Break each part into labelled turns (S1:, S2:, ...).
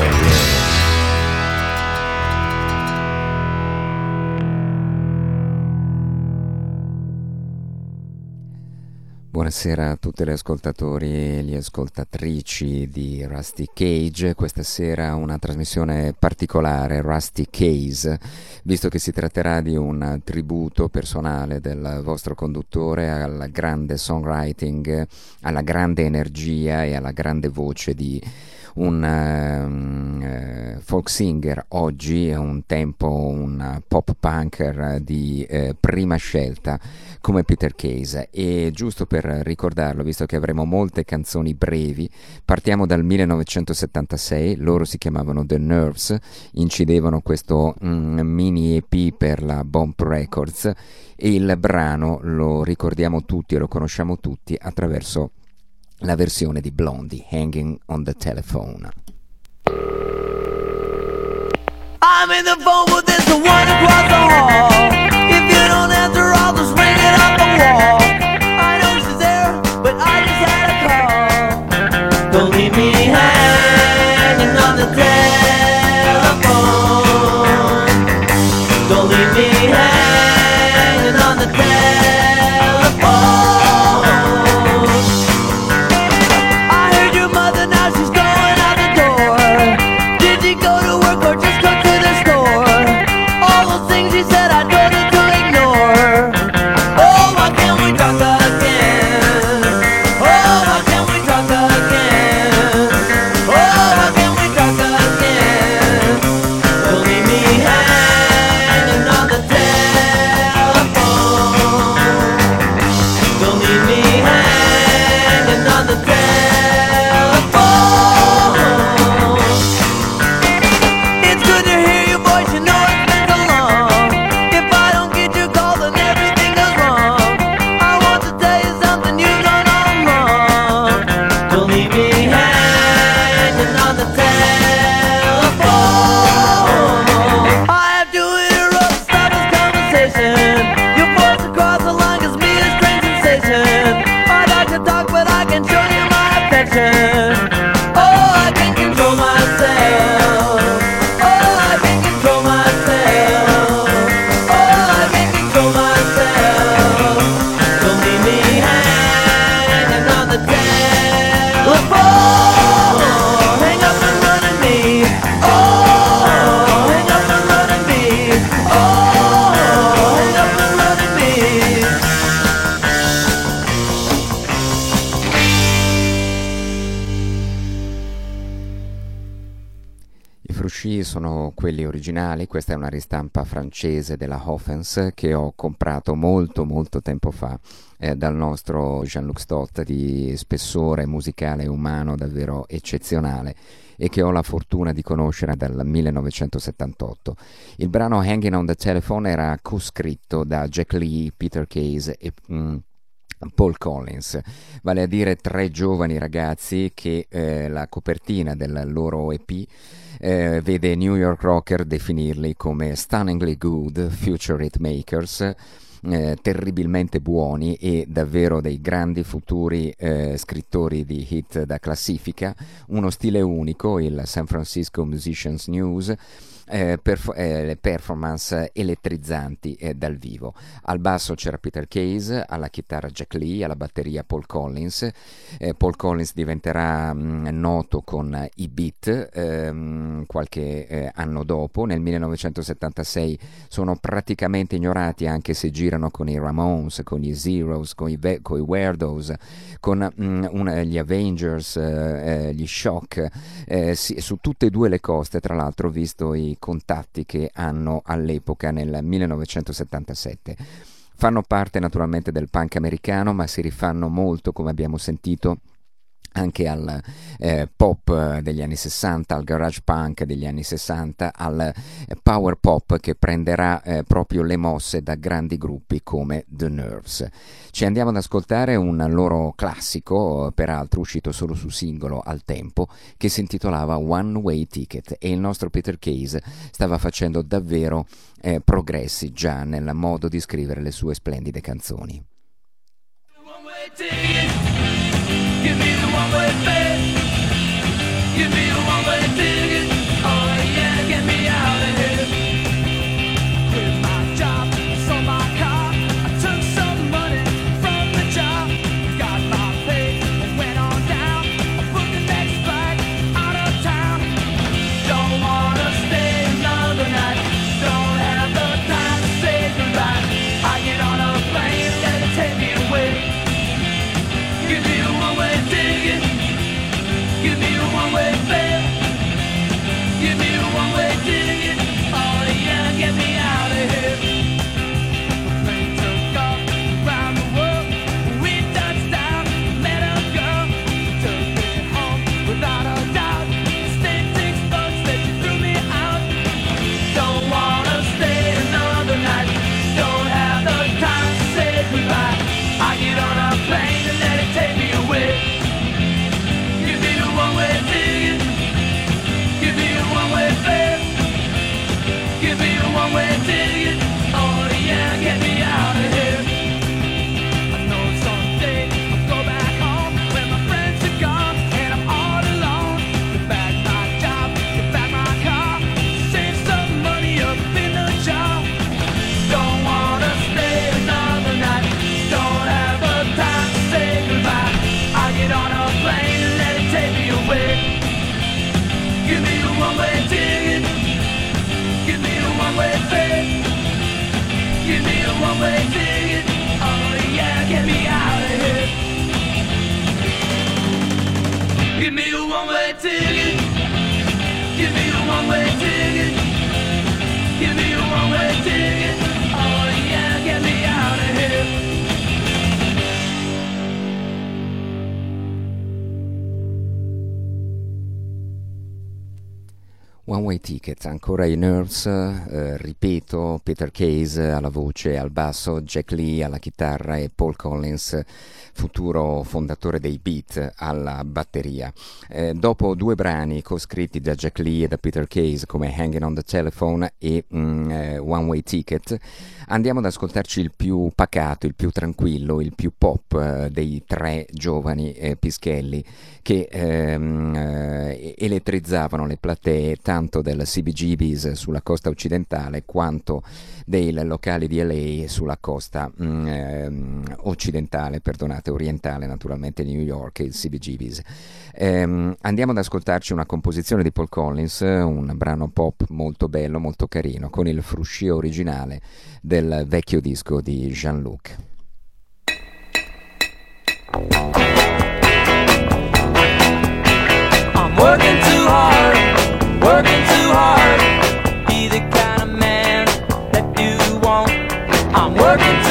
S1: yeah Buonasera a tutti gli ascoltatori e le ascoltatrici di Rusty Cage. Questa sera una trasmissione particolare, Rusty Case, visto che si tratterà di un tributo personale del vostro conduttore al grande songwriting, alla grande energia e alla grande voce di un uh, folk singer oggi, un tempo un pop punker di uh, prima scelta come Peter Case e giusto per ricordarlo, visto che avremo molte canzoni brevi, partiamo dal 1976, loro si chiamavano The Nerves, incidevano questo mm, mini EP per la Bomb Records e il brano lo ricordiamo tutti e lo conosciamo tutti attraverso la versione di Blondie, Hanging on the Telephone. I'm in the phone, but there's the one across the hall. If you don't answer, I'll just ring it up the wall. I just had a call. Don't leave me hanging on the telephone. Originali, questa è una ristampa francese della Hoffens che ho comprato molto molto tempo fa eh, dal nostro Jean-Luc Stott di spessore musicale e umano davvero eccezionale e che ho la fortuna di conoscere dal 1978. Il brano Hanging on the Telephone era coscritto da Jack Lee, Peter Case e... Mm,
S2: Paul Collins, vale a dire tre giovani ragazzi che eh, la copertina del loro EP eh, vede New York Rocker definirli come stunningly good future hitmakers. Eh, terribilmente buoni e davvero dei grandi futuri eh, scrittori di hit da classifica, uno stile unico, il San Francisco Musicians News, eh, perf- eh, performance elettrizzanti eh, dal vivo. Al basso c'era Peter Case, alla chitarra Jack Lee, alla batteria Paul Collins. Eh, Paul Collins diventerà mh, mm, noto con i beat ehm, qualche eh, anno dopo. Nel 1976 sono praticamente ignorati anche se girano con i Ramones, con gli Zeros, con i, ve- con i Weirdos, con mh, mm, una, gli Avengers, eh, gli Shock, sì, su tutte e due le coste, tra l'altro, visto i contatti che hanno all'epoca nel 1977. Fanno parte naturalmente del punk americano, ma si rifanno molto, come abbiamo sentito, anche al eh, pop degli anni 60, al garage punk degli anni 60, al eh, power pop che prenderà eh, proprio le mosse da grandi gruppi come The Nerves. Ci andiamo ad ascoltare un loro classico, peraltro uscito solo su singolo al tempo, che si intitolava One Way Ticket e il nostro Peter Case stava facendo davvero eh, progressi già nel modo di scrivere le sue splendide canzoni. Give me the one way fare. Give me the one way ticket. I Nerves, eh, ripeto, Peter Case alla voce al basso, Jack Lee alla chitarra e Paul Collins, futuro fondatore dei Beat, alla batteria. Eh, dopo due brani coscritti da Jack Lee e da Peter Case come Hanging on the Telephone e mm, eh, One Way Ticket, andiamo ad ascoltarci il più pacato, il più tranquillo, il più pop eh, dei tre giovani eh, pischelli che ehm, eh, elettrizzavano le platee tanto del CBGBs sulla costa occidentale quanto dei locali di LA sulla costa mm, ehm, occidentale, perdonate, orientale naturalmente New York, il CBGBs. Ehm, andiamo ad ascoltarci una composizione di Paul Collins, un brano pop molto bello, molto carino, con il fruscio originale del vecchio disco di Jean-Luc.
S3: I'm working too hard, working too hard. I'm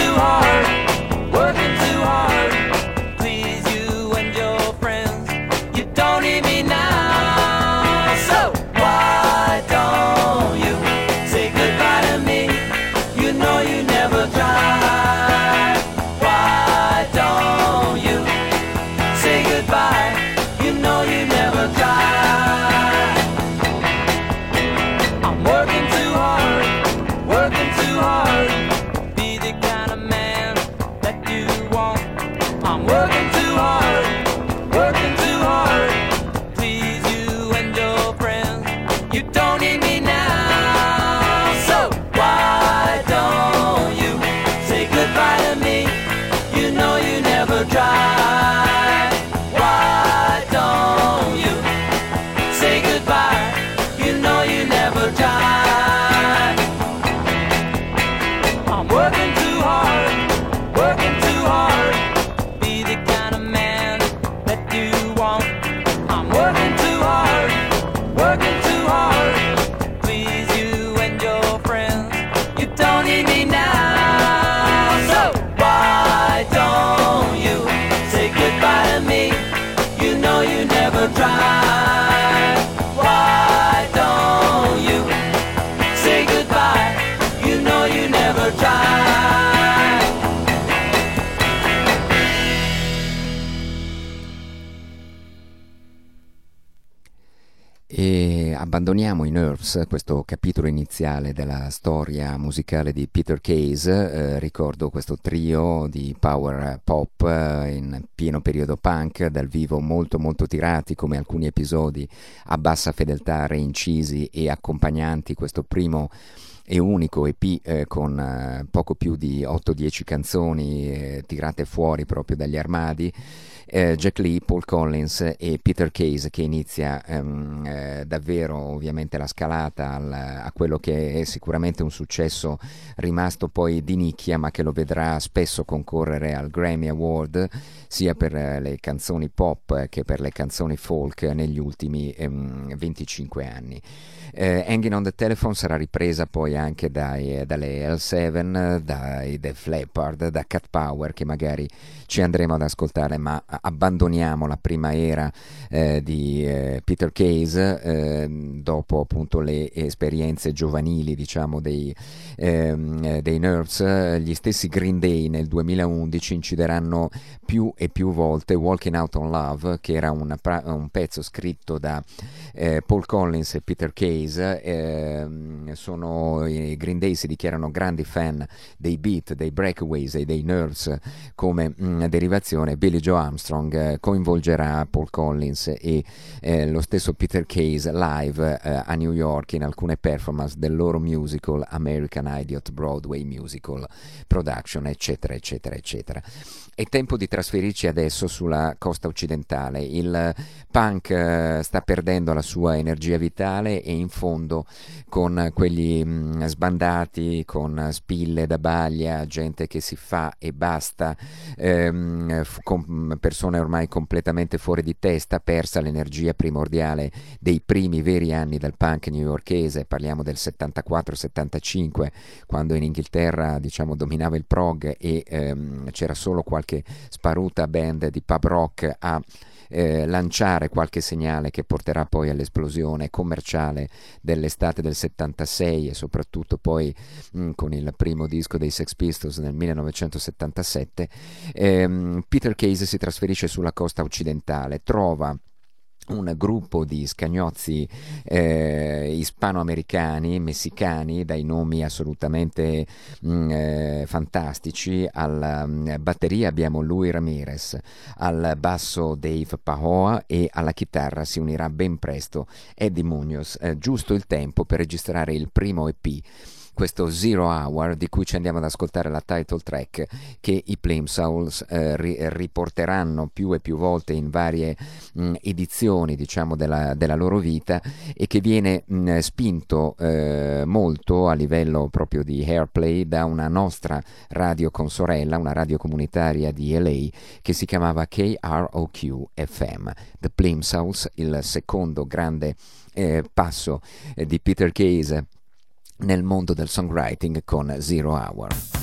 S2: abbandoniamo i Nerves, questo capitolo iniziale della storia musicale di Peter Case. Eh, ricordo questo trio di power pop eh, in pieno periodo punk, dal vivo molto molto tirati, come alcuni episodi a bassa fedeltà reincisi e accompagnanti. Questo primo e unico EP eh, con eh, poco più di 8-10 canzoni eh, tirate fuori proprio dagli armadi eh, Jack Lee, Paul Collins e Peter Case che inizia ehm, eh, davvero ovviamente la scalata al, a quello che è sicuramente un successo rimasto poi di nicchia ma che lo vedrà spesso concorrere al Grammy Award sia per eh, le canzoni pop che per le canzoni folk negli ultimi ehm, 25 anni. Eh, Hanging on the Telephone sarà ripresa poi anche dai, dalle L7, dai Def Leppard, da Cat Power che magari ci andremo ad ascoltare ma abbandoniamo la prima era eh, di eh, Peter Case eh, dopo appunto le esperienze giovanili diciamo dei, ehm, dei Nerves gli stessi Green Day nel 2011 incideranno più e più volte Walking Out on Love che era un, un pezzo scritto da eh, Paul Collins e Peter Case ehm, sono, i Green Day si dichiarano grandi fan dei Beat, dei Breakaways e dei Nerves come mh, mm, derivazione Billy Joe Armstrong eh, coinvolgerà Paul Collins e eh, lo stesso Peter Case live eh, a New York in alcune performance del loro musical American Idiot Broadway Musical Production eccetera eccetera eccetera è tempo di trasferirci adesso sulla costa occidentale. Il punk eh, sta perdendo la sua energia vitale e in fondo con quelli mh, mm, sbandati, con spille da baglia, gente che si fa e basta, ehm, con persone ormai completamente fuori di testa, persa l'energia primordiale dei primi veri anni del punk newyorkese, parliamo del 74-75, quando in Inghilterra diciamo, dominava il prog e ehm, c'era solo qualche qualche sparuta band di pub rock a eh, lanciare qualche segnale che porterà poi all'esplosione commerciale dell'estate del 76 e soprattutto poi mh, mm, con il primo disco dei Sex Pistols nel 1977, ehm, Peter Case si trasferisce sulla costa occidentale, trova un gruppo di scagnozzi eh, ispanoamericani, messicani, dai nomi assolutamente mh, mm, eh, fantastici. Alla mh, mm, batteria abbiamo Louis Ramirez, al basso Dave Pahoa e alla chitarra si unirà ben presto Eddie Munoz. Eh, giusto il tempo per registrare il primo EP questo Zero Hour di cui ci andiamo ad ascoltare la title track che i Plimsouls eh, ri- riporteranno più e più volte in varie mh, edizioni diciamo della, della, loro vita e che viene mh, spinto eh, molto a livello proprio di airplay da una nostra radio consorella, una radio comunitaria di LA che si chiamava KROQ FM. The Plimsouls, il secondo grande eh, passo eh, di Peter Case nel mondo del songwriting con Zero Hour.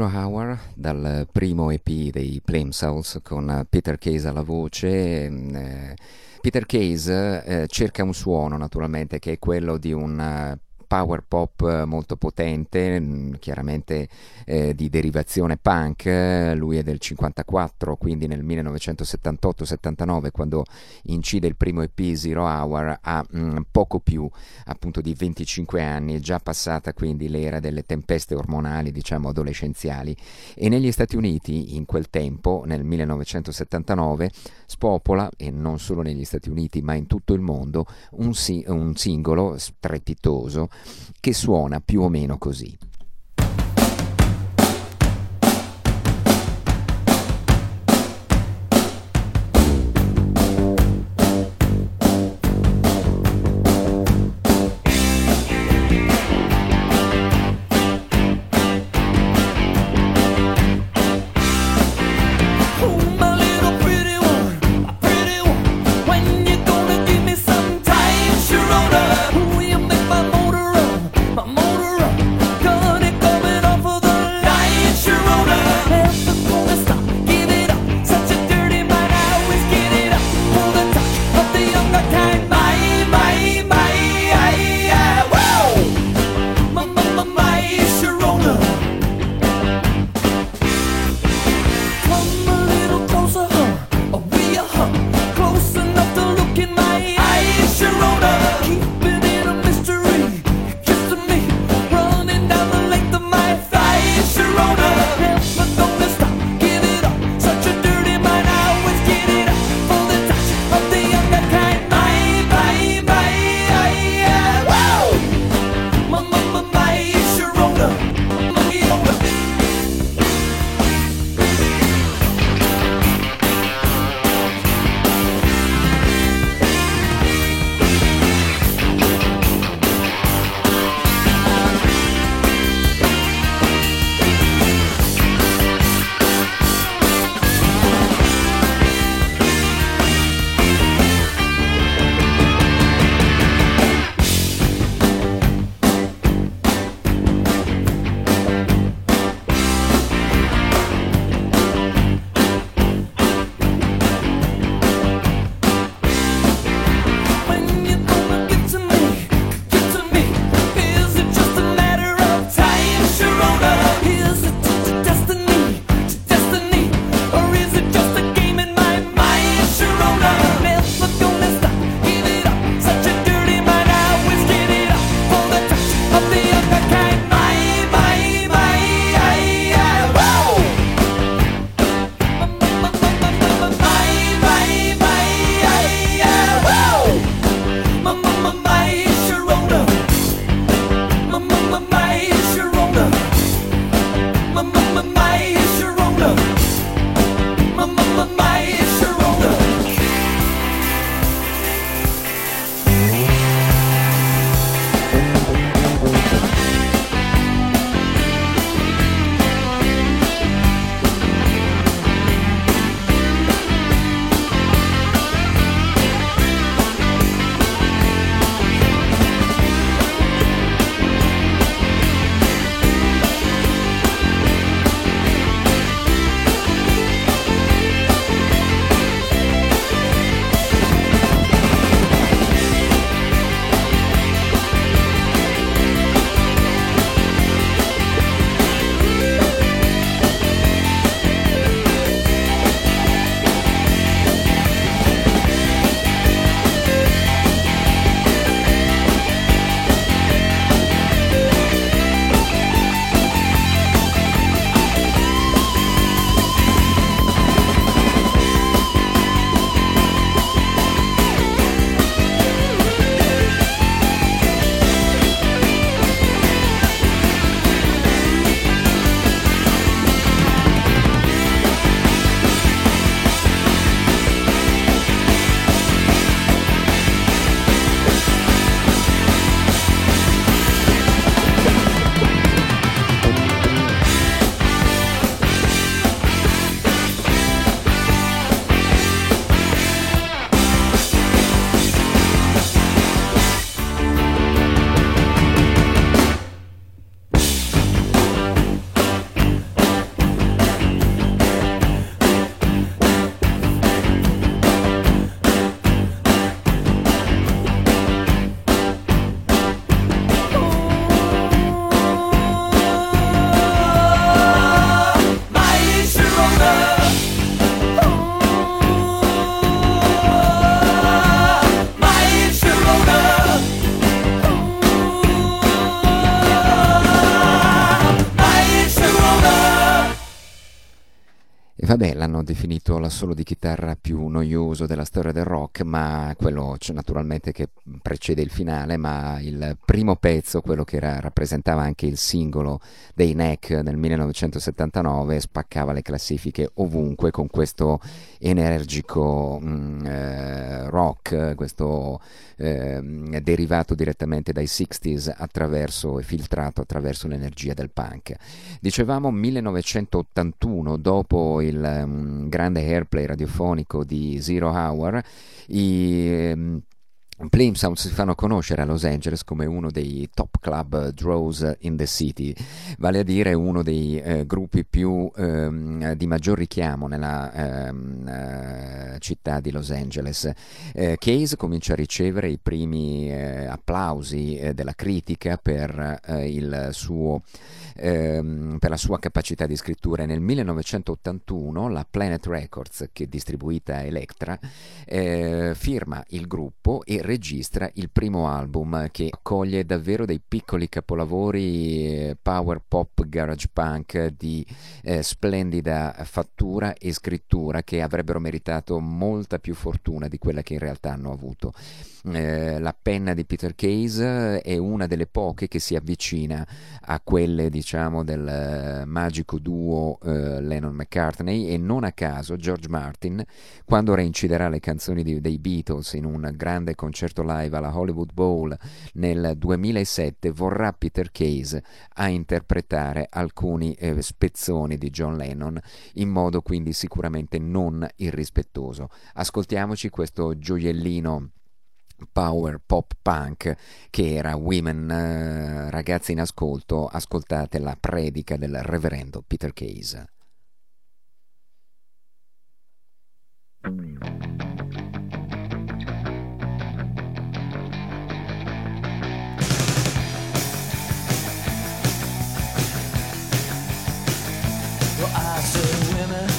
S2: Zero Hour dal primo EP dei Plimsouls con Peter Case alla voce. Mm, eh, Peter Case eh, cerca un suono naturalmente che è quello di un power pop eh, molto potente, mm, chiaramente eh, di derivazione punk, lui è del 54, quindi nel 1978-79 quando incide il primo EP Zero Hour ha mh, mm, poco più appunto di 25 anni, è già passata quindi l'era delle tempeste ormonali diciamo adolescenziali. E negli Stati Uniti in quel tempo, nel 1979, spopola, e non solo negli Stati Uniti ma in tutto il mondo, un, si- un singolo strepitoso che suona più o meno così. Vabbè, l'hanno definito l'assolo di chitarra più noioso della storia del rock, ma quello naturalmente che precede il finale, ma il primo pezzo, quello che era, rappresentava anche il singolo dei Neck nel 1979, spaccava le classifiche ovunque con questo energico mm, eh, rock, questo eh, derivato direttamente dai 60s attraverso e filtrato attraverso l'energia del punk. Dicevamo 1981, dopo il um, grande airplay radiofonico di Zero Hour, i um, Plimsound si fanno conoscere a Los Angeles come uno dei top club draws in the city, vale a dire uno dei eh, gruppi più ehm, di maggior richiamo nella ehm, eh, città di Los Angeles. Eh, Case comincia a ricevere i primi eh, applausi eh, della critica per suo ehm, per la sua capacità di scrittura. Nel 1981 la Planet Records, che è distribuita a Electra, firma il gruppo e registra il primo album che accoglie davvero dei piccoli capolavori eh, power pop garage punk di eh, splendida fattura e scrittura che avrebbero meritato molta più fortuna di quella che in realtà hanno avuto. Eh, la penna di Peter Case è una delle poche che si avvicina a quelle diciamo del eh, magico duo eh, Lennon-McCartney e non a caso George Martin quando reinciderà le canzoni di, dei Beatles in un grande concerto live alla Hollywood Bowl nel 2007 vorrà Peter Case a interpretare alcuni eh, spezzoni di John Lennon in modo quindi sicuramente non irrispettoso. Ascoltiamoci questo gioiellino power pop punk che era Women, eh, ragazzi in ascolto, ascoltate la predica del reverendo Peter Case.
S3: Well, I said women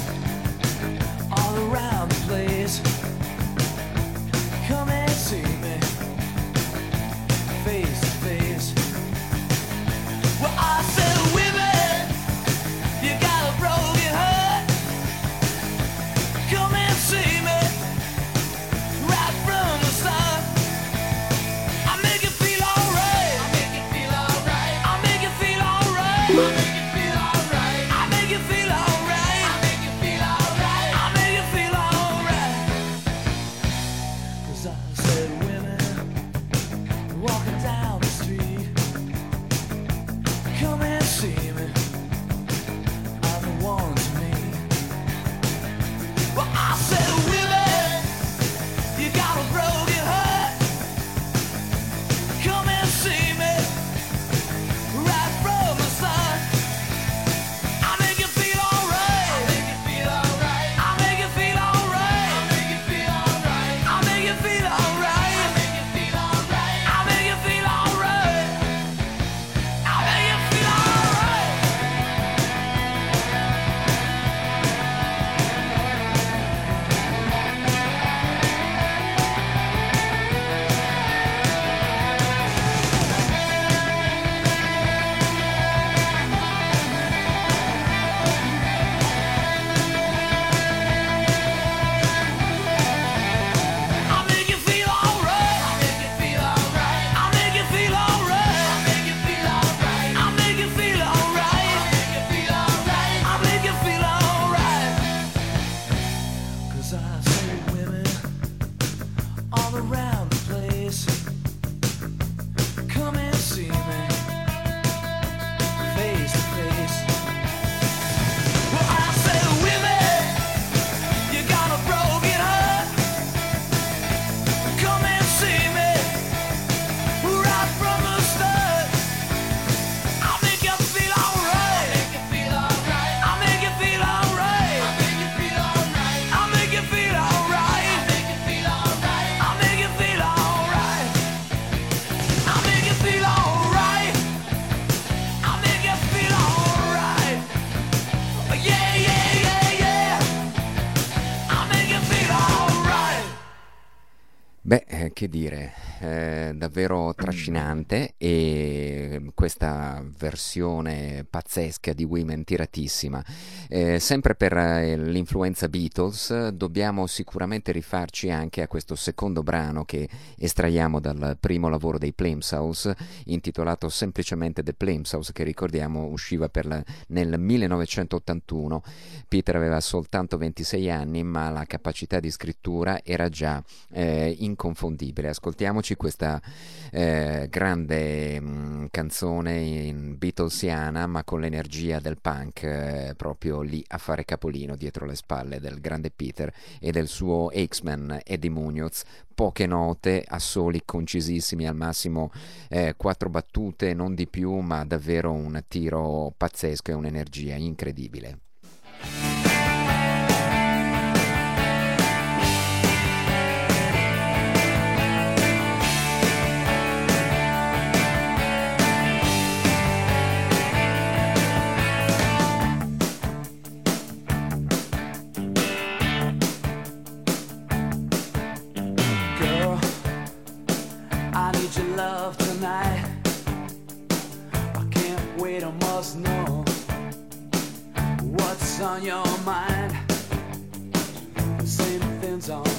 S2: davvero trascinante e questa versione pazzesca di Women tiratissima. Eh, sempre per eh, l'influenza Beatles dobbiamo sicuramente rifarci anche a questo secondo brano che estraiamo dal primo lavoro dei Plimsouse intitolato semplicemente The Plimsouse che ricordiamo usciva la, nel 1981. Peter aveva soltanto 26 anni ma la capacità di scrittura era già eh, in inconfondibile. Ascoltiamoci questa eh, grande mh, mm, canzone in Beatlesiana, ma con l'energia del punk eh, proprio lì a fare capolino dietro le spalle del grande Peter e del suo X-Men Eddie Munoz. Poche note, assoli concisissimi, al massimo eh, quattro battute, non di più, ma davvero un tiro pazzesco e un'energia incredibile. On your mind. Same things on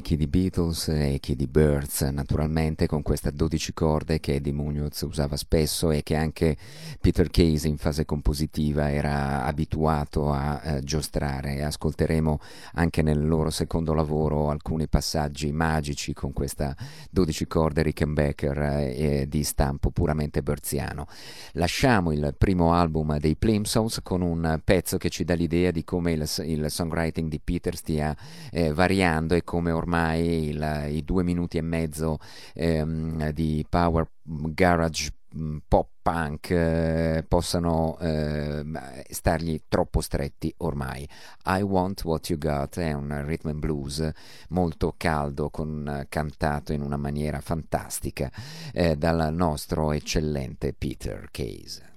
S2: Beatles e chi di Birds, naturalmente con queste 12 corde che Eddie Munoz usava spesso e che anche Peter Case in fase compositiva era abituato a eh, giostrare. Ascolteremo anche nel loro secondo lavoro alcuni passaggi magici con questa 12 corde Rickenbacker eh, di stampo puramente birziano. Lasciamo il primo album dei Plimsons con un pezzo che ci dà l'idea di come il, il songwriting di Peter stia eh, variando e come ormai il, i due minuti e mezzo ehm, di power garage mm, pop punk eh, possano eh, stargli troppo stretti ormai. I Want What You Got è un rhythm and blues molto caldo, con, cantato in una maniera fantastica eh, dal nostro eccellente Peter Case.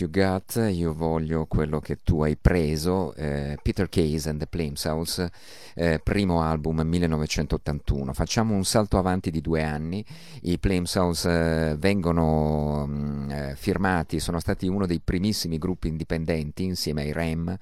S2: You Got, io voglio quello che tu hai preso, eh, Peter Case and the Plimsouls, eh, primo album 1981. Facciamo un salto avanti di due anni, i Plimsouls eh, vengono mh, mm, eh, firmati, sono stati uno dei primissimi gruppi indipendenti insieme ai Rem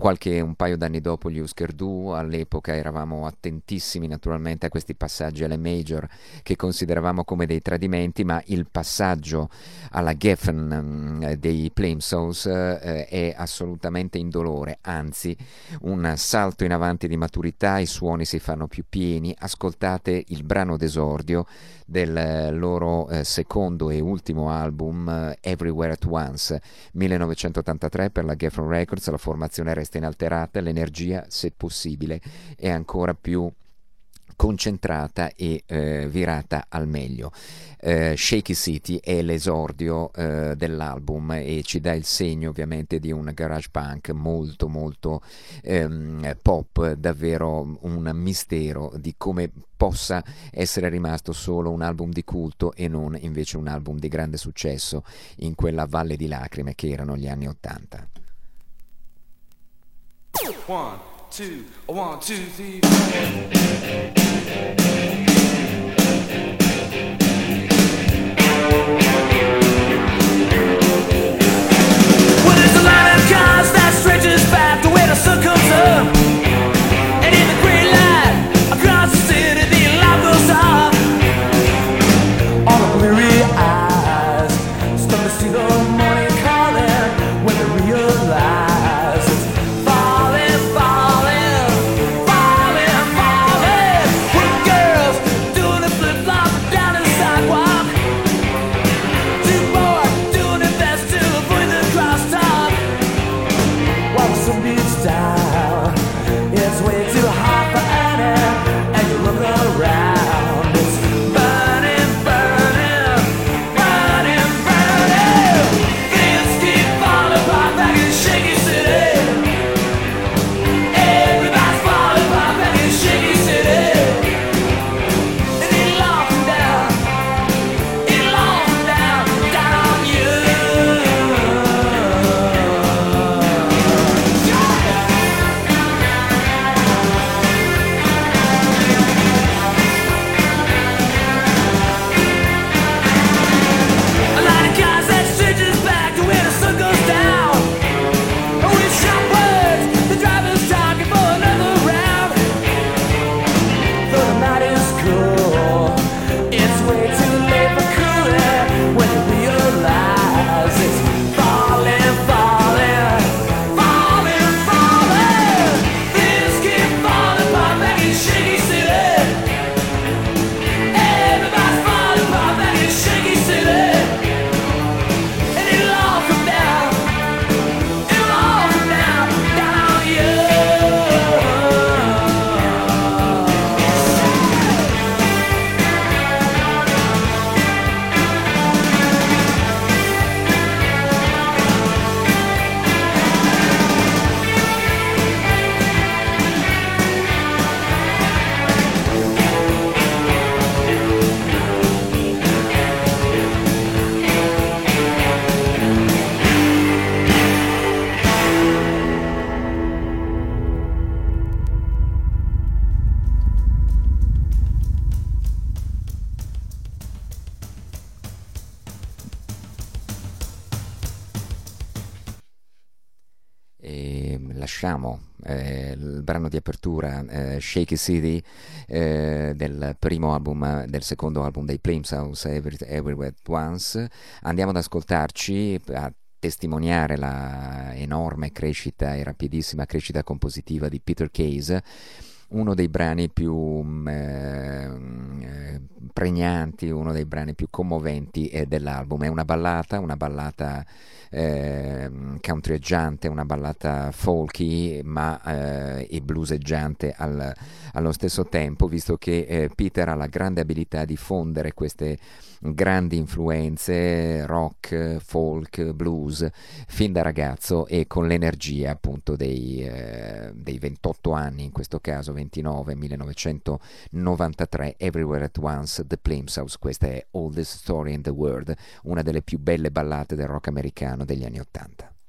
S2: qualche un paio d'anni dopo gli Husker Du, all'epoca eravamo attentissimi naturalmente a questi passaggi alle major che consideravamo come dei tradimenti, ma il passaggio alla Geffen eh, dei Plimsouls eh, è assolutamente indolore, anzi un salto in avanti di maturità, i suoni si fanno più pieni, ascoltate il brano d'esordio del loro eh, secondo e ultimo album eh, Everywhere at Once 1983 per la Geffen Records, la formazione resta inalterata, l'energia se possibile è ancora più concentrata e eh, virata al meglio. Eh, Shaky City è l'esordio eh, dell'album e ci dà il segno ovviamente di un garage punk molto molto ehm, pop, davvero un mistero di come possa essere rimasto solo un album di culto e non invece un album di grande successo in quella valle di lacrime che erano gli anni Ottanta.
S4: One, two, one, two, three, Well, apertura eh, Shaky City eh, del primo album, del secondo album dei Plimsounds Every, Everywhere Once. Andiamo ad ascoltarci a testimoniare la enorme crescita e rapidissima crescita compositiva di Peter Case uno dei brani più mm, eh, pregnanti, uno dei brani più commoventi eh, dell'album. È una ballata, una ballata eh, countryeggiante, una ballata folky ma eh, e blueseggiante al, allo stesso tempo, visto che eh, Peter ha la grande abilità di fondere queste grandi influenze rock, folk, blues fin da ragazzo e con l'energia appunto dei, eh, dei 28 anni, in questo caso 29, 1993, Everywhere at Once, The Plimsounds, questa è Oldest Story in the World, una delle più belle ballate del rock americano degli anni 80.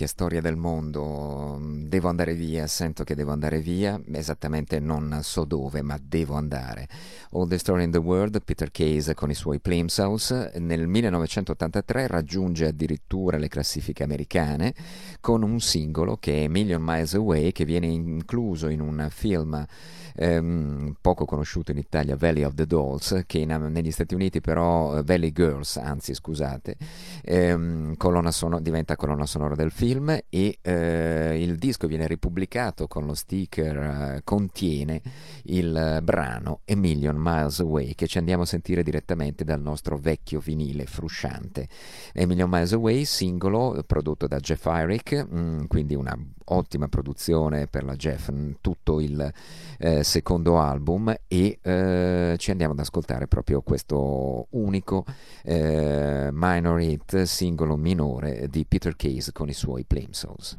S4: Vecchia storia del mondo. Devo andare via, sento che devo andare via, esattamente non so dove, ma devo andare. All the Story in the World, Peter Case con i suoi Plimsounds, nel 1983 raggiunge addirittura le classifiche americane con un singolo che è Million Miles Away, che viene incluso in un film ehm, poco conosciuto in Italia, Valley of the Dolls, che in- negli Stati Uniti però eh, Valley Girls, anzi scusate, ehm, colonna sono- diventa colonna sonora del film e eh, il disco viene ripubblicato con lo sticker eh, contiene il brano A Million Miles Away che ci andiamo a sentire direttamente dal nostro vecchio vinile frusciante. A Million Miles Away, singolo prodotto da Jeff mh, mm, quindi una ottima produzione per la Jeff, mh, tutto il eh, secondo album e eh, ci andiamo ad ascoltare proprio questo unico eh, minor hit, singolo minore di Peter Case con i suoi Plimsolls.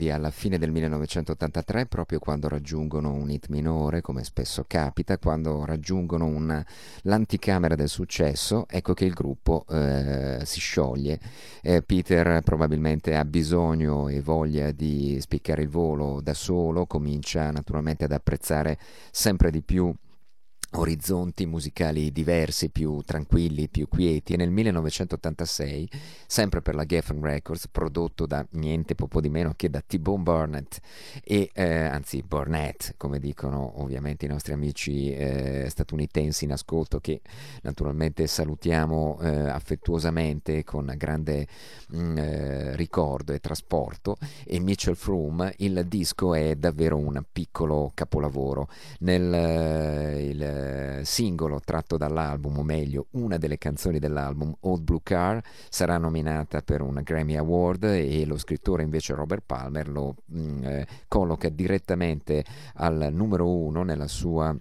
S4: Quindi alla fine del 1983, proprio quando raggiungono un hit minore, come spesso capita, quando raggiungono un- l'anticamera del successo, ecco che il gruppo eh, si scioglie. Eh, Peter probabilmente ha bisogno e voglia di spiccare il volo da solo, comincia naturalmente ad apprezzare sempre di più orizzonti musicali diversi, più tranquilli, più quieti e nel 1986, sempre per la Geffen Records, prodotto da niente poco di meno che da T-Bone Burnett e eh, anzi Burnett, come dicono ovviamente i nostri amici eh, statunitensi in ascolto che naturalmente salutiamo eh, affettuosamente con grande mh, eh, ricordo e trasporto e Mitchell Froome, il disco è davvero un piccolo capolavoro. Nel, eh, il
S2: eh, singolo tratto dall'album, o meglio, una delle canzoni dell'album, Old Blue Car, sarà nominata per un Grammy Award e lo scrittore invece Robert Palmer lo mh, mm, eh, colloca direttamente al numero uno nella sua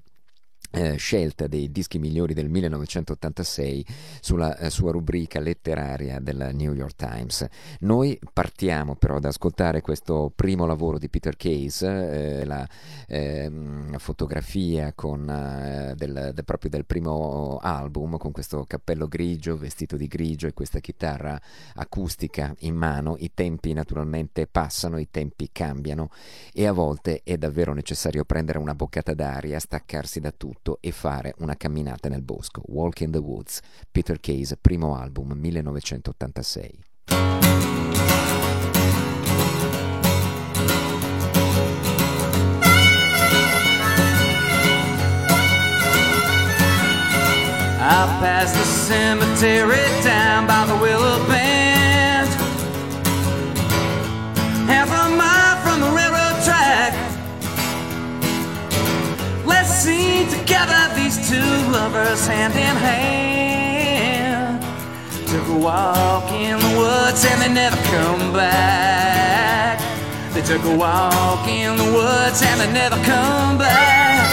S2: eh, scelta dei dischi migliori del 1986 sulla eh, sua rubrica letteraria del New York Times. Noi partiamo però ad ascoltare questo primo lavoro di Peter Case, eh, la ehm, fotografia con, eh, del, del, proprio del primo album, con questo cappello grigio, vestito di grigio e questa chitarra acustica in mano. I tempi naturalmente passano, i tempi cambiano e a volte è davvero necessario prendere una boccata d'aria, staccarsi da tutto tutto e fare una camminata nel bosco. Walk in the Woods, Peter Case, primo album 1986.
S4: I passed the cemetery down by the willow bend. Together these two lovers hand in hand. Took a walk in the woods and they never come back. They took a walk in the woods and they never come back.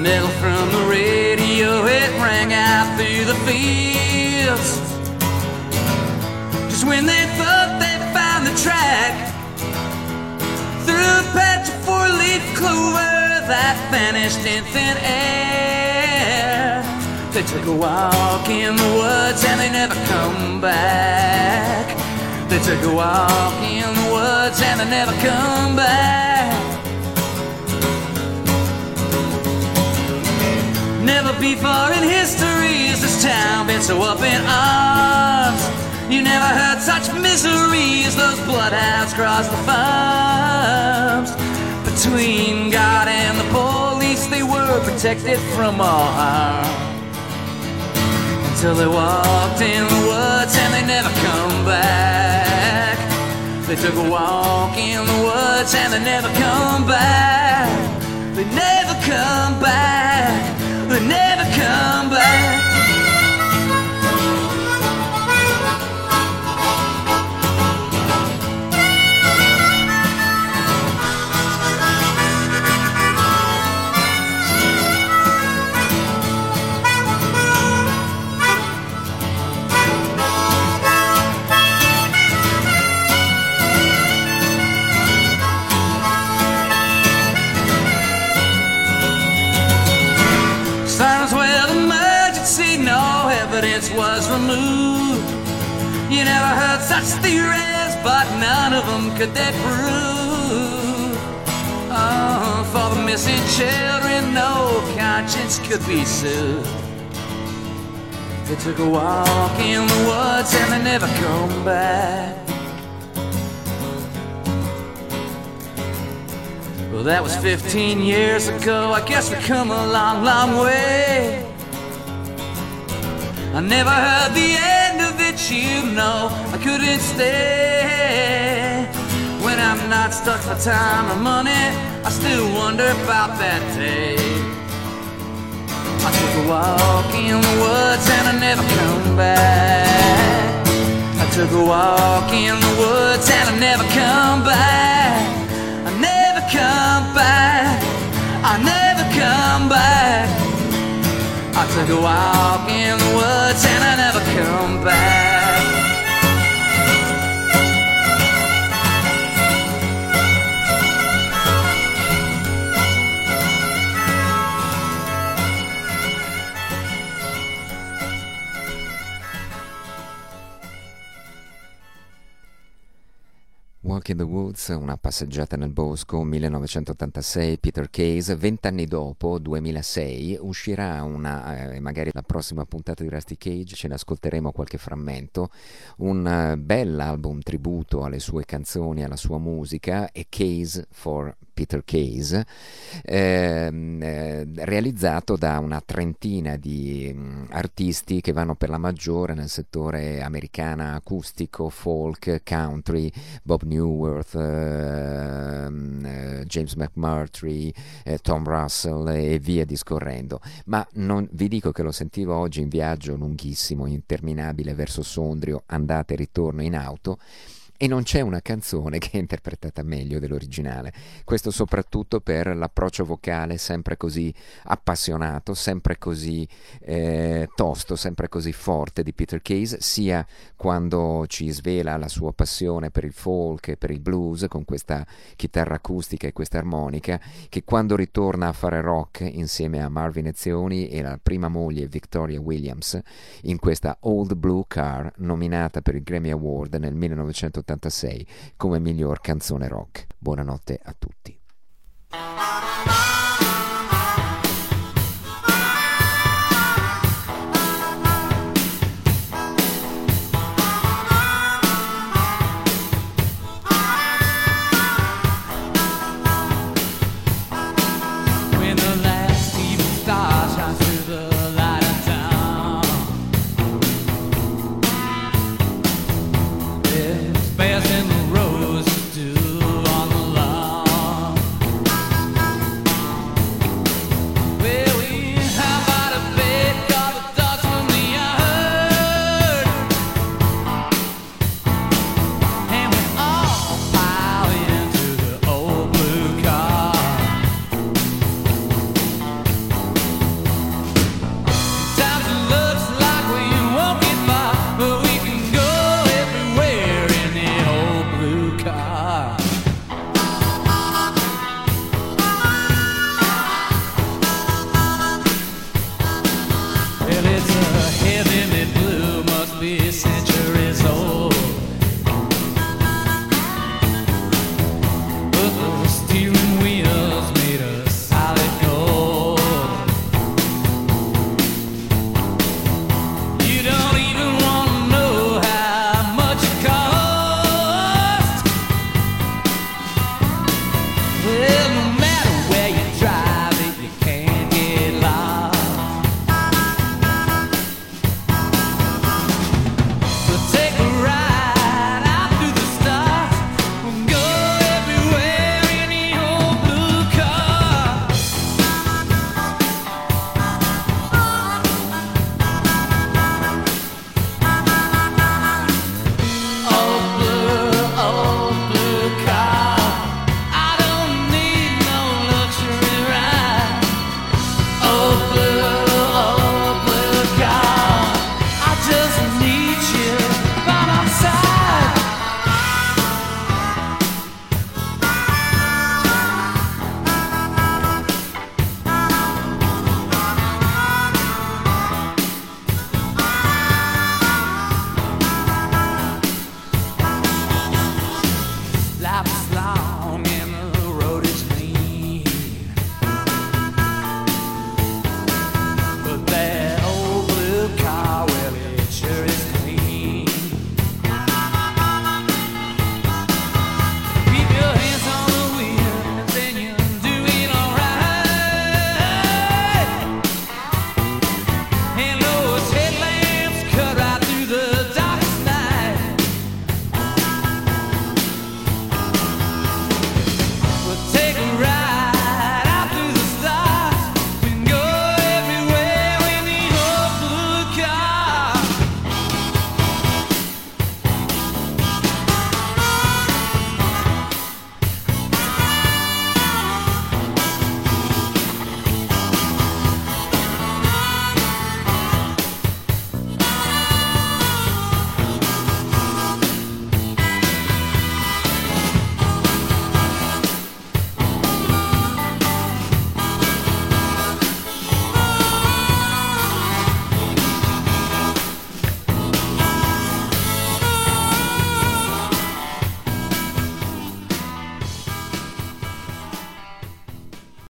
S4: Metal from the radio, it rang out through the fields. Just when they thought they found the track, a patch of four-leaf clover that vanished in thin air. They took a walk in the woods and they never come back. They took a walk in the woods and they never come back. Never before in history has this town been so up in arms. You never heard such misery as those bloodhounds cross the farms. Between God and the police, they were protected from all harm. Until they walked in the woods and they never come back. They took a walk in the woods and they never come back. They never come back. Theories, but none of them could they prove. Oh, for the missing children, no conscience could be soothed. They took a walk in the woods and they never come back. Well, that was 15 years ago. I guess we've come a long, long way. I never heard the end you know. I couldn't stay. When I'm not stuck for time or money, I still wonder about that day. I took a walk in the woods and I never come back. I took a walk in the woods and I never come back. I never come back. I never come back. I took a walk in the woods and I never come back.
S2: Walk in the Woods, una passeggiata nel bosco, 1986, Peter Case. Vent'anni dopo, 2006, uscirà una, eh, magari la prossima puntata di Rusty Cage, ce ne ascolteremo qualche frammento, un uh, bel album tributo alle sue canzoni, alla sua musica, e Case for Peter Case, ehm, eh, realizzato da una trentina di mm, artisti che vanno per la maggiore nel settore americana acustico, folk, country, Bob Newworth, ehm, eh, James McMurtry, eh, Tom Russell e via discorrendo. Ma non, vi dico che lo sentivo oggi in viaggio lunghissimo, interminabile verso Sondrio, andata e ritorno in auto e non c'è una canzone che è interpretata meglio dell'originale. Questo soprattutto per l'approccio vocale sempre così appassionato, sempre così eh, tosto, sempre così forte di Peter Case, sia quando ci svela la sua passione per il folk e per il blues con questa chitarra acustica e questa armonica, che quando ritorna a fare rock insieme a Marvin Ezzioni e la prima moglie Victoria Williams in questa Old Blue Car nominata per il Grammy Award nel 1980 1986 come miglior canzone rock. Buonanotte a tutti.